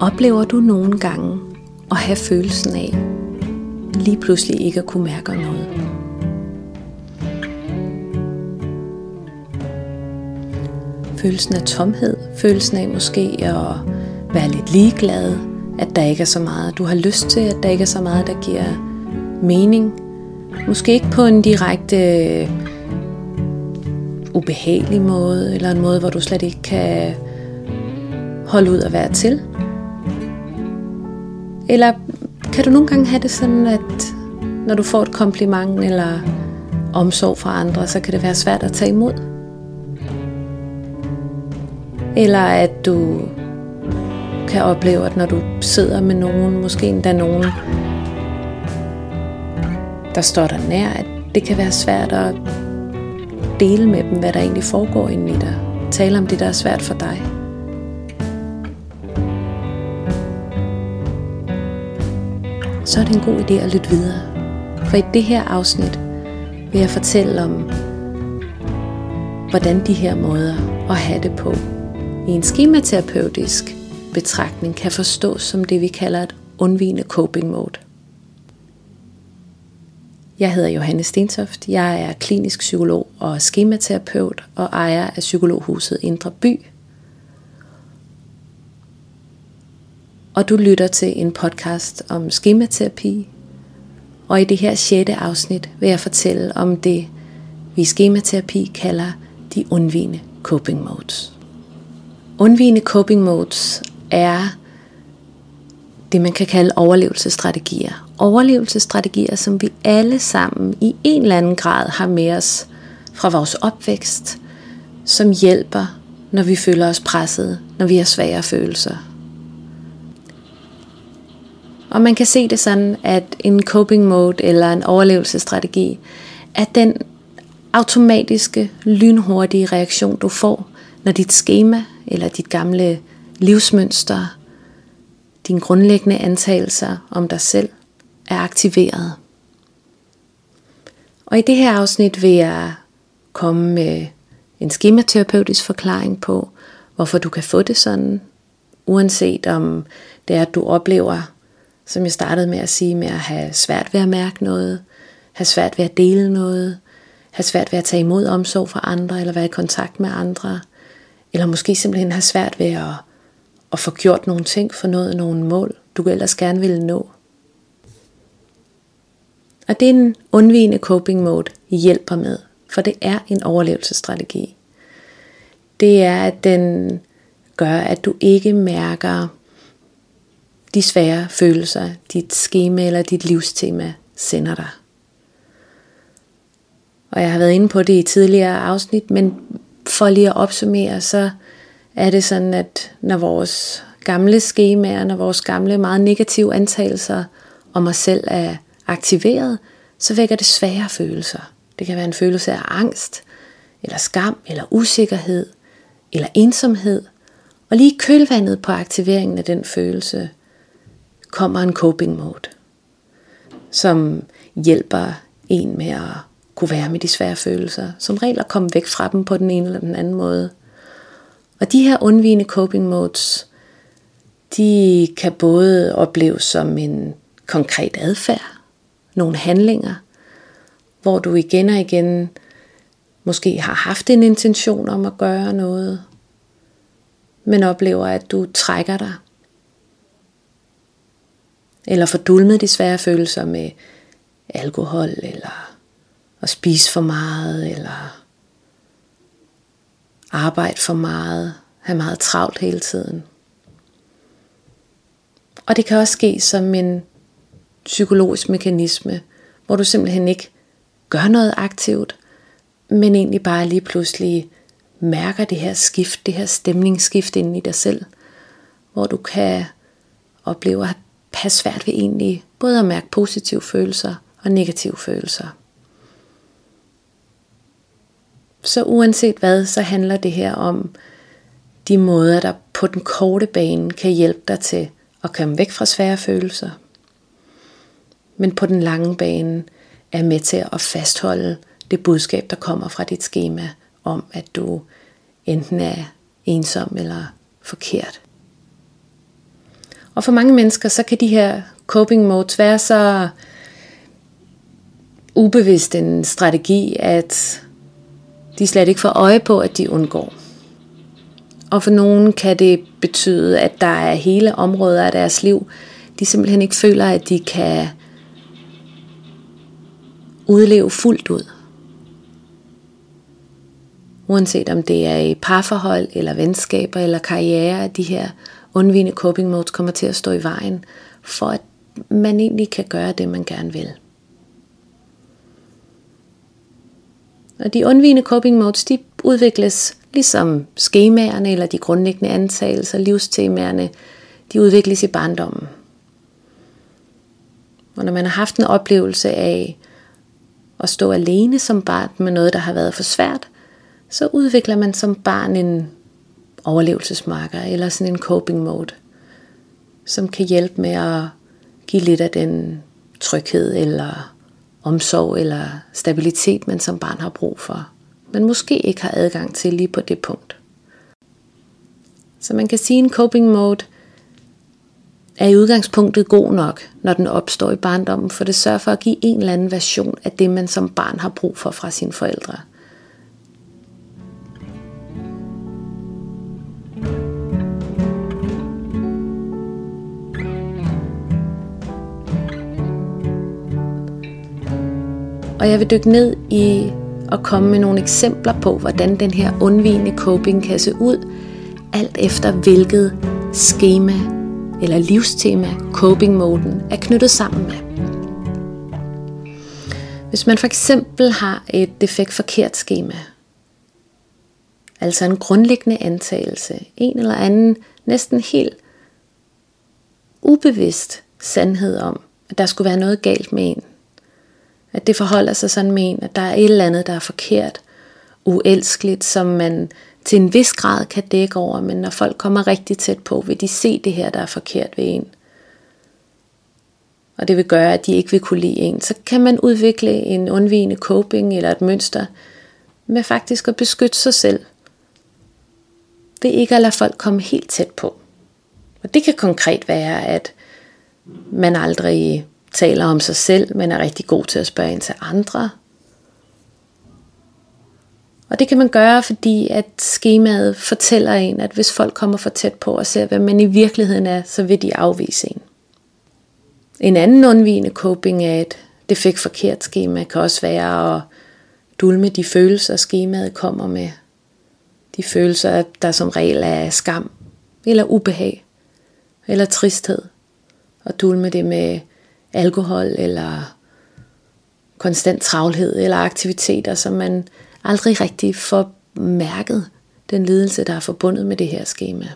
Oplever du nogle gange at have følelsen af lige pludselig ikke at kunne mærke noget? Følelsen af tomhed, følelsen af måske at være lidt ligeglad, at der ikke er så meget, du har lyst til, at der ikke er så meget, der giver mening. Måske ikke på en direkte ubehagelig måde, eller en måde, hvor du slet ikke kan holde ud at være til. Eller kan du nogle gange have det sådan, at når du får et kompliment eller omsorg fra andre, så kan det være svært at tage imod? Eller at du kan opleve, at når du sidder med nogen, måske endda nogen, der står der nær, at det kan være svært at dele med dem, hvad der egentlig foregår inde i dig. Tale om det, der er svært for dig. Så er det en god idé at lytte videre. For i det her afsnit vil jeg fortælle om, hvordan de her måder at have det på i en skematerapeutisk betragtning kan forstås som det, vi kalder et undvigende coping mode. Jeg hedder Johanne Stentoft. Jeg er klinisk psykolog og skematerapeut og ejer af Psykologhuset Indre By. Og du lytter til en podcast om skematerapi. Og i det her sjette afsnit vil jeg fortælle om det, vi i skematerapi kalder de undvigende coping modes. Undvigende coping modes er det, man kan kalde overlevelsesstrategier. Overlevelsesstrategier, som vi alle sammen i en eller anden grad har med os fra vores opvækst, som hjælper, når vi føler os presset, når vi har svære følelser. Og man kan se det sådan, at en coping mode eller en overlevelsesstrategi er den automatiske, lynhurtige reaktion, du får, når dit schema eller dit gamle livsmønster, dine grundlæggende antagelser om dig selv er aktiveret. Og i det her afsnit vil jeg komme med en skematerapeutisk forklaring på, hvorfor du kan få det sådan, uanset om det er, at du oplever, som jeg startede med at sige, med at have svært ved at mærke noget, have svært ved at dele noget, have svært ved at tage imod omsorg fra andre, eller være i kontakt med andre, eller måske simpelthen have svært ved at at få gjort nogle ting, for noget nogle mål, du ellers gerne ville nå. Og det er en undvigende coping mode hjælper med, for det er en overlevelsesstrategi. Det er, at den gør, at du ikke mærker de svære følelser, dit schema eller dit livstema sender dig. Og jeg har været inde på det i tidligere afsnit, men for lige at opsummere, så er det sådan, at når vores gamle skemaer, når vores gamle meget negative antagelser om os selv er aktiveret, så vækker det svære følelser. Det kan være en følelse af angst, eller skam, eller usikkerhed, eller ensomhed. Og lige kølvandet på aktiveringen af den følelse kommer en coping mode, som hjælper en med at kunne være med de svære følelser. Som regel at komme væk fra dem på den ene eller den anden måde. Og de her undvigende coping modes, de kan både opleves som en konkret adfærd, nogle handlinger, hvor du igen og igen måske har haft en intention om at gøre noget, men oplever, at du trækker dig. Eller fordulmet de svære følelser med alkohol, eller at spise for meget, eller arbejde for meget, have meget travlt hele tiden. Og det kan også ske som en psykologisk mekanisme, hvor du simpelthen ikke gør noget aktivt, men egentlig bare lige pludselig mærker det her skift, det her stemningsskift inden i dig selv, hvor du kan opleve at have svært ved egentlig både at mærke positive følelser og negative følelser. Så uanset hvad, så handler det her om de måder, der på den korte bane kan hjælpe dig til at komme væk fra svære følelser. Men på den lange bane er med til at fastholde det budskab, der kommer fra dit schema om, at du enten er ensom eller forkert. Og for mange mennesker, så kan de her coping modes være så ubevidst en strategi, at de slet ikke får øje på, at de undgår. Og for nogen kan det betyde, at der er hele områder af deres liv, de simpelthen ikke føler, at de kan udleve fuldt ud. Uanset om det er i parforhold, eller venskaber, eller karriere, de her undvigende coping modes kommer til at stå i vejen, for at man egentlig kan gøre det, man gerne vil. Og de undvigende coping modes, de udvikles ligesom skemaerne eller de grundlæggende antagelser, livstemaerne, de udvikles i barndommen. Og når man har haft en oplevelse af at stå alene som barn med noget, der har været for svært, så udvikler man som barn en overlevelsesmarker eller sådan en coping mode, som kan hjælpe med at give lidt af den tryghed eller omsorg eller stabilitet, man som barn har brug for, men måske ikke har adgang til lige på det punkt. Så man kan sige, at en coping mode er i udgangspunktet god nok, når den opstår i barndommen, for det sørger for at give en eller anden version af det, man som barn har brug for fra sine forældre. Og jeg vil dykke ned i og komme med nogle eksempler på, hvordan den her undvigende coping kan se ud, alt efter hvilket schema eller livstema coping-moden er knyttet sammen med. Hvis man for eksempel har et defekt forkert schema, altså en grundlæggende antagelse, en eller anden næsten helt ubevidst sandhed om, at der skulle være noget galt med en, at det forholder sig sådan med en, at der er et eller andet, der er forkert, uelskeligt, som man til en vis grad kan dække over, men når folk kommer rigtig tæt på, vil de se det her, der er forkert ved en. Og det vil gøre, at de ikke vil kunne lide en. Så kan man udvikle en undvigende coping eller et mønster med faktisk at beskytte sig selv. Det er ikke at lade folk komme helt tæt på. Og det kan konkret være, at man aldrig taler om sig selv, men er rigtig god til at spørge ind til andre. Og det kan man gøre, fordi at skemaet fortæller en, at hvis folk kommer for tæt på og ser, hvad man i virkeligheden er, så vil de afvise en. En anden undvigende coping af et det fik forkert skema kan også være at dulme de følelser, skemaet kommer med. De følelser, der som regel er skam, eller ubehag, eller tristhed. Og dulme det med alkohol eller konstant travlhed eller aktiviteter, som man aldrig rigtig får mærket den lidelse, der er forbundet med det her schema.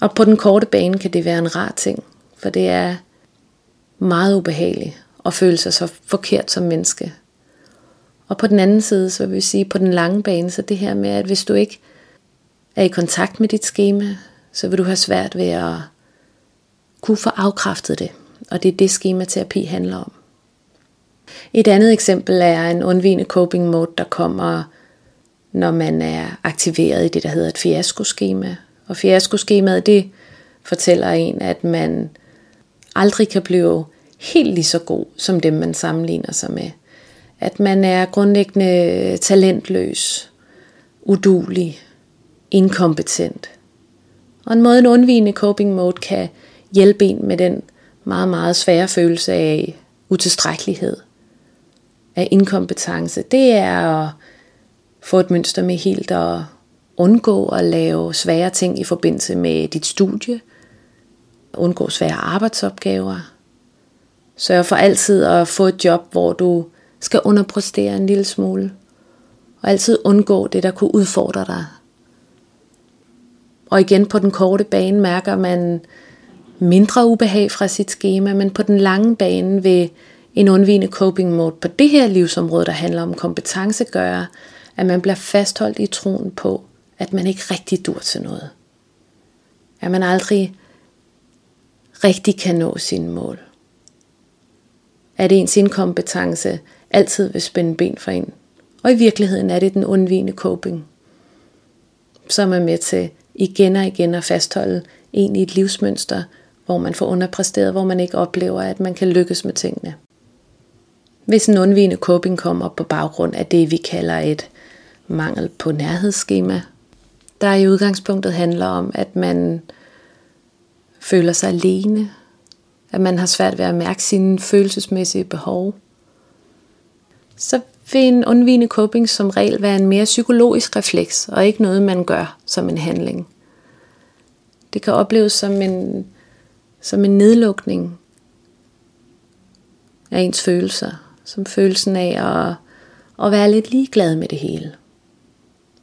Og på den korte bane kan det være en rar ting, for det er meget ubehageligt at føle sig så forkert som menneske. Og på den anden side, så vil vi sige på den lange bane, så det her med, at hvis du ikke er i kontakt med dit schema, så vil du have svært ved at kunne få afkræftet det. Og det er det skematerapi handler om. Et andet eksempel er en undvigende coping mode, der kommer, når man er aktiveret i det, der hedder et fiaskoskema. Og fiaskoskemaet, det fortæller en, at man aldrig kan blive helt lige så god som dem, man sammenligner sig med. At man er grundlæggende talentløs, udulig, inkompetent. Og en måde en undvigende coping mode kan hjælpe en med den meget, meget svære følelse af utilstrækkelighed, af inkompetence, det er at få et mønster med helt at undgå at lave svære ting i forbindelse med dit studie, undgå svære arbejdsopgaver, sørge for altid at få et job, hvor du skal underpræstere en lille smule, og altid undgå det, der kunne udfordre dig. Og igen på den korte bane mærker man mindre ubehag fra sit schema, men på den lange bane vil en undvigende coping mode på det her livsområde, der handler om kompetence, gøre, at man bliver fastholdt i troen på, at man ikke rigtig dur til noget. At man aldrig rigtig kan nå sine mål. At ens inkompetence altid vil spænde ben for en. Og i virkeligheden er det den undvigende coping, som er med til igen og igen at fastholde en i et livsmønster, hvor man får underpræsteret, hvor man ikke oplever, at man kan lykkes med tingene. Hvis en undvigende coping kommer på baggrund af det, vi kalder et mangel på nærhedsskema, der i udgangspunktet handler om, at man føler sig alene, at man har svært ved at mærke sine følelsesmæssige behov, så vil en undvigende coping som regel være en mere psykologisk refleks, og ikke noget, man gør som en handling. Det kan opleves som en, som en nedlukning af ens følelser, som følelsen af at, at være lidt ligeglad med det hele.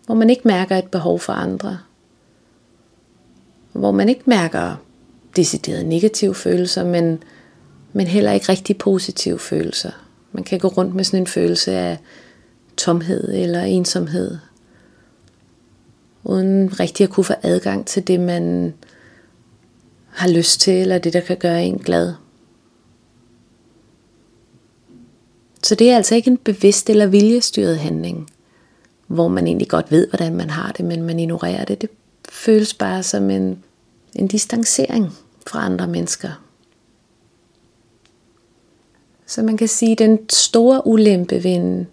Hvor man ikke mærker et behov for andre. Hvor man ikke mærker deciderede negative følelser, men, men heller ikke rigtig positive følelser. Man kan gå rundt med sådan en følelse af tomhed eller ensomhed, uden rigtig at kunne få adgang til det, man har lyst til, eller det, der kan gøre en glad. Så det er altså ikke en bevidst eller viljestyret handling, hvor man egentlig godt ved, hvordan man har det, men man ignorerer det. Det føles bare som en, en distancering fra andre mennesker. Så man kan sige, at den store ulempe ved en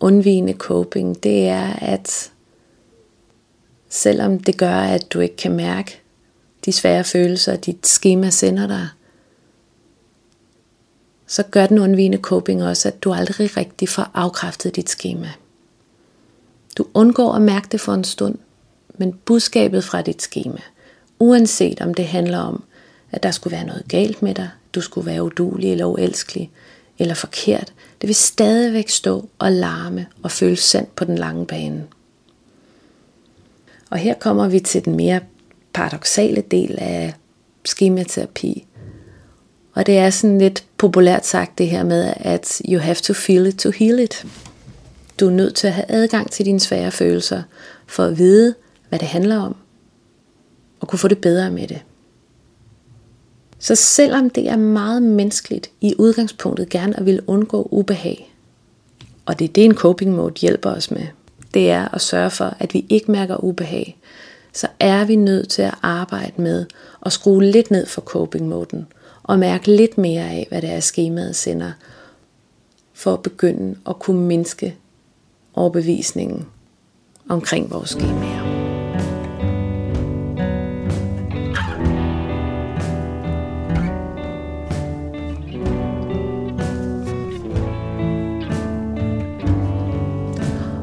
undvigende coping, det er, at selvom det gør, at du ikke kan mærke de svære følelser, dit schema sender dig, så gør den undvigende coping også, at du aldrig rigtig får afkræftet dit schema. Du undgår at mærke det for en stund, men budskabet fra dit schema, uanset om det handler om, at der skulle være noget galt med dig, du skulle være udulig eller uelskelig, eller forkert, det vil stadigvæk stå og larme og føles sandt på den lange bane. Og her kommer vi til den mere paradoxale del af skematerapi. Og det er sådan lidt populært sagt det her med, at you have to feel it to heal it. Du er nødt til at have adgang til dine svære følelser, for at vide, hvad det handler om, og kunne få det bedre med det. Så selvom det er meget menneskeligt i udgangspunktet gerne at ville undgå ubehag, og det er det en coping mode hjælper os med, det er at sørge for, at vi ikke mærker ubehag, så er vi nødt til at arbejde med at skrue lidt ned for coping-moden, og mærke lidt mere af, hvad det er, skemaet sender, for at begynde at kunne mindske overbevisningen omkring vores skemaer.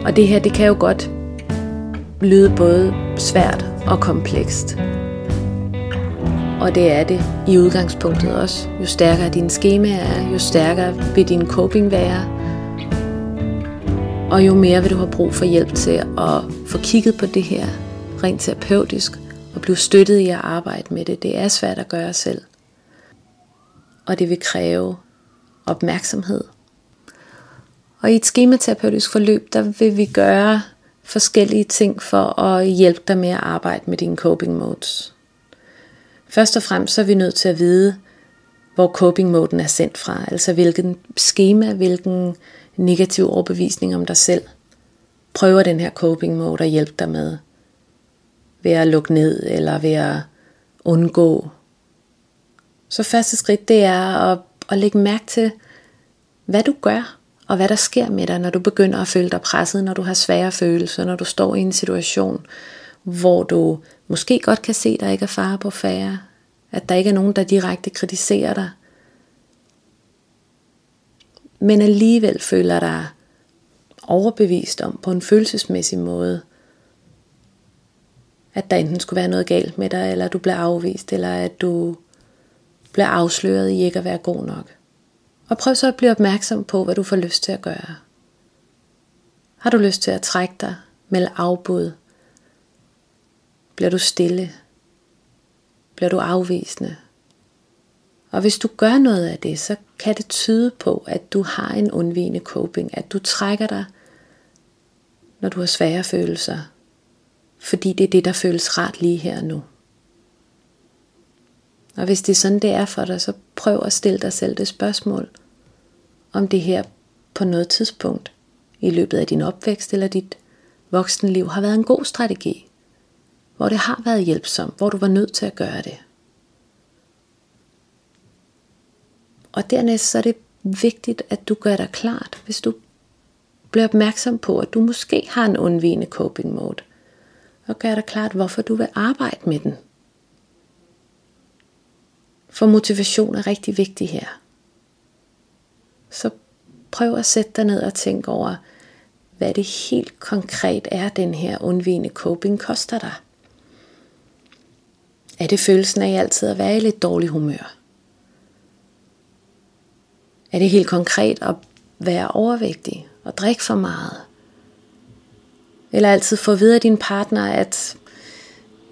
Og det her, det kan jo godt lyde både svært og komplekst. Og det er det i udgangspunktet også. Jo stærkere din skema er, jo stærkere vil din coping være. Og jo mere vil du have brug for hjælp til at få kigget på det her rent terapeutisk og blive støttet i at arbejde med det. Det er svært at gøre selv. Og det vil kræve opmærksomhed og i et skematerapeutisk forløb, der vil vi gøre forskellige ting for at hjælpe dig med at arbejde med dine coping modes. Først og fremmest så er vi nødt til at vide, hvor coping-moden er sendt fra. Altså hvilken schema, hvilken negativ overbevisning om dig selv prøver den her coping-mode at hjælpe dig med. Ved at lukke ned eller ved at undgå. Så første skridt det er at, at lægge mærke til, hvad du gør og hvad der sker med dig, når du begynder at føle dig presset, når du har svære følelser, når du står i en situation, hvor du måske godt kan se, at der ikke er fare på færre, at der ikke er nogen, der direkte kritiserer dig, men alligevel føler dig overbevist om på en følelsesmæssig måde, at der enten skulle være noget galt med dig, eller at du bliver afvist, eller at du bliver afsløret i ikke at være god nok. Og prøv så at blive opmærksom på, hvad du får lyst til at gøre. Har du lyst til at trække dig, melde afbud? Bliver du stille? Bliver du afvisende? Og hvis du gør noget af det, så kan det tyde på, at du har en undvigende coping, at du trækker dig, når du har svære følelser, fordi det er det, der føles rart lige her og nu. Og hvis det er sådan, det er for dig, så prøv at stille dig selv det spørgsmål, om det her på noget tidspunkt i løbet af din opvækst eller dit voksenliv har været en god strategi, hvor det har været hjælpsomt, hvor du var nødt til at gøre det. Og dernæst så er det vigtigt, at du gør dig klart, hvis du bliver opmærksom på, at du måske har en undvigende coping mode. Og gør dig klart, hvorfor du vil arbejde med den. For motivation er rigtig vigtig her. Så prøv at sætte dig ned og tænke over, hvad det helt konkret er, den her undvigende coping koster dig. Er det følelsen af altid at være i lidt dårlig humør? Er det helt konkret at være overvægtig og drikke for meget? Eller altid få videre din partner, at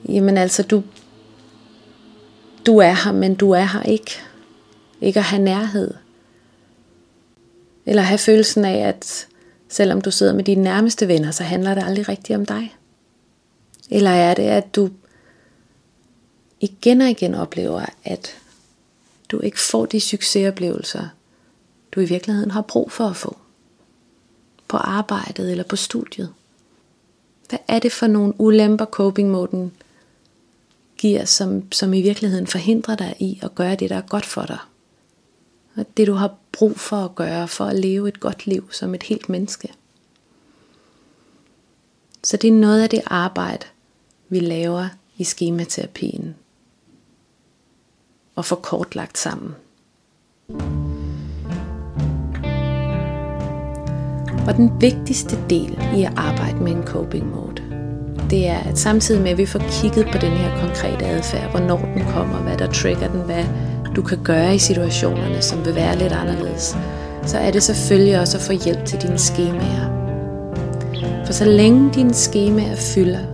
jamen altså, du, du er her, men du er her ikke. Ikke at have nærhed. Eller have følelsen af, at selvom du sidder med dine nærmeste venner, så handler det aldrig rigtigt om dig. Eller er det, at du igen og igen oplever, at du ikke får de succesoplevelser, du i virkeligheden har brug for at få. På arbejdet eller på studiet. Hvad er det for nogle ulemper coping-moden giver, som, som i virkeligheden forhindrer dig i at gøre det, der er godt for dig? Og det du har brug for at gøre, for at leve et godt liv som et helt menneske. Så det er noget af det arbejde, vi laver i skematerapien og får kortlagt sammen. Og den vigtigste del i at arbejde med en coping mode, det er, at samtidig med at vi får kigget på den her konkrete adfærd, hvornår den kommer, hvad der trigger den, hvad du kan gøre i situationerne, som vil være lidt anderledes, så er det selvfølgelig også at få hjælp til dine skemaer. For så længe dine skemaer fylder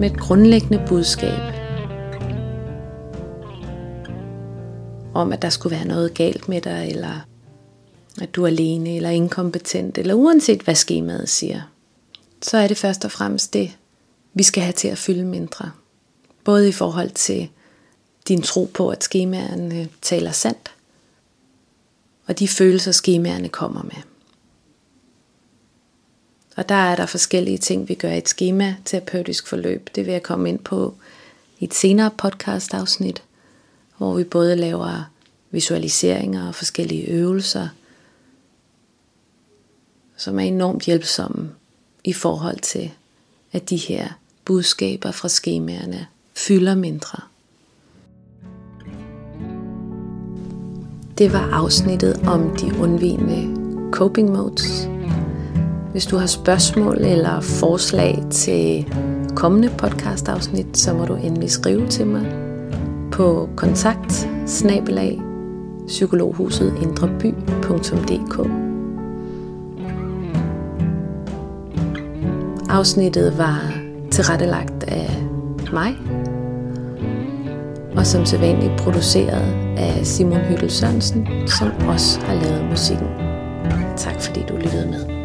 med et grundlæggende budskab om, at der skulle være noget galt med dig, eller at du er alene eller inkompetent, eller uanset hvad skemaet siger, så er det først og fremmest det, vi skal have til at fylde mindre. Både i forhold til din tro på, at skemaerne taler sandt, og de følelser, skemaerne kommer med. Og der er der forskellige ting, vi gør i et schema terapeutisk forløb. Det vil jeg komme ind på i et senere podcast afsnit, hvor vi både laver visualiseringer og forskellige øvelser, som er enormt hjælpsomme i forhold til, at de her budskaber fra skemaerne fylder mindre. Det var afsnittet om de undvigende coping modes. Hvis du har spørgsmål eller forslag til kommende podcastafsnit, så må du endelig skrive til mig på kontakt psykologhuset Afsnittet var tilrettelagt af mig, og som sædvanligt produceret af Simon Hyttel Sørensen, som også har lavet musikken. Tak fordi du lyttede med.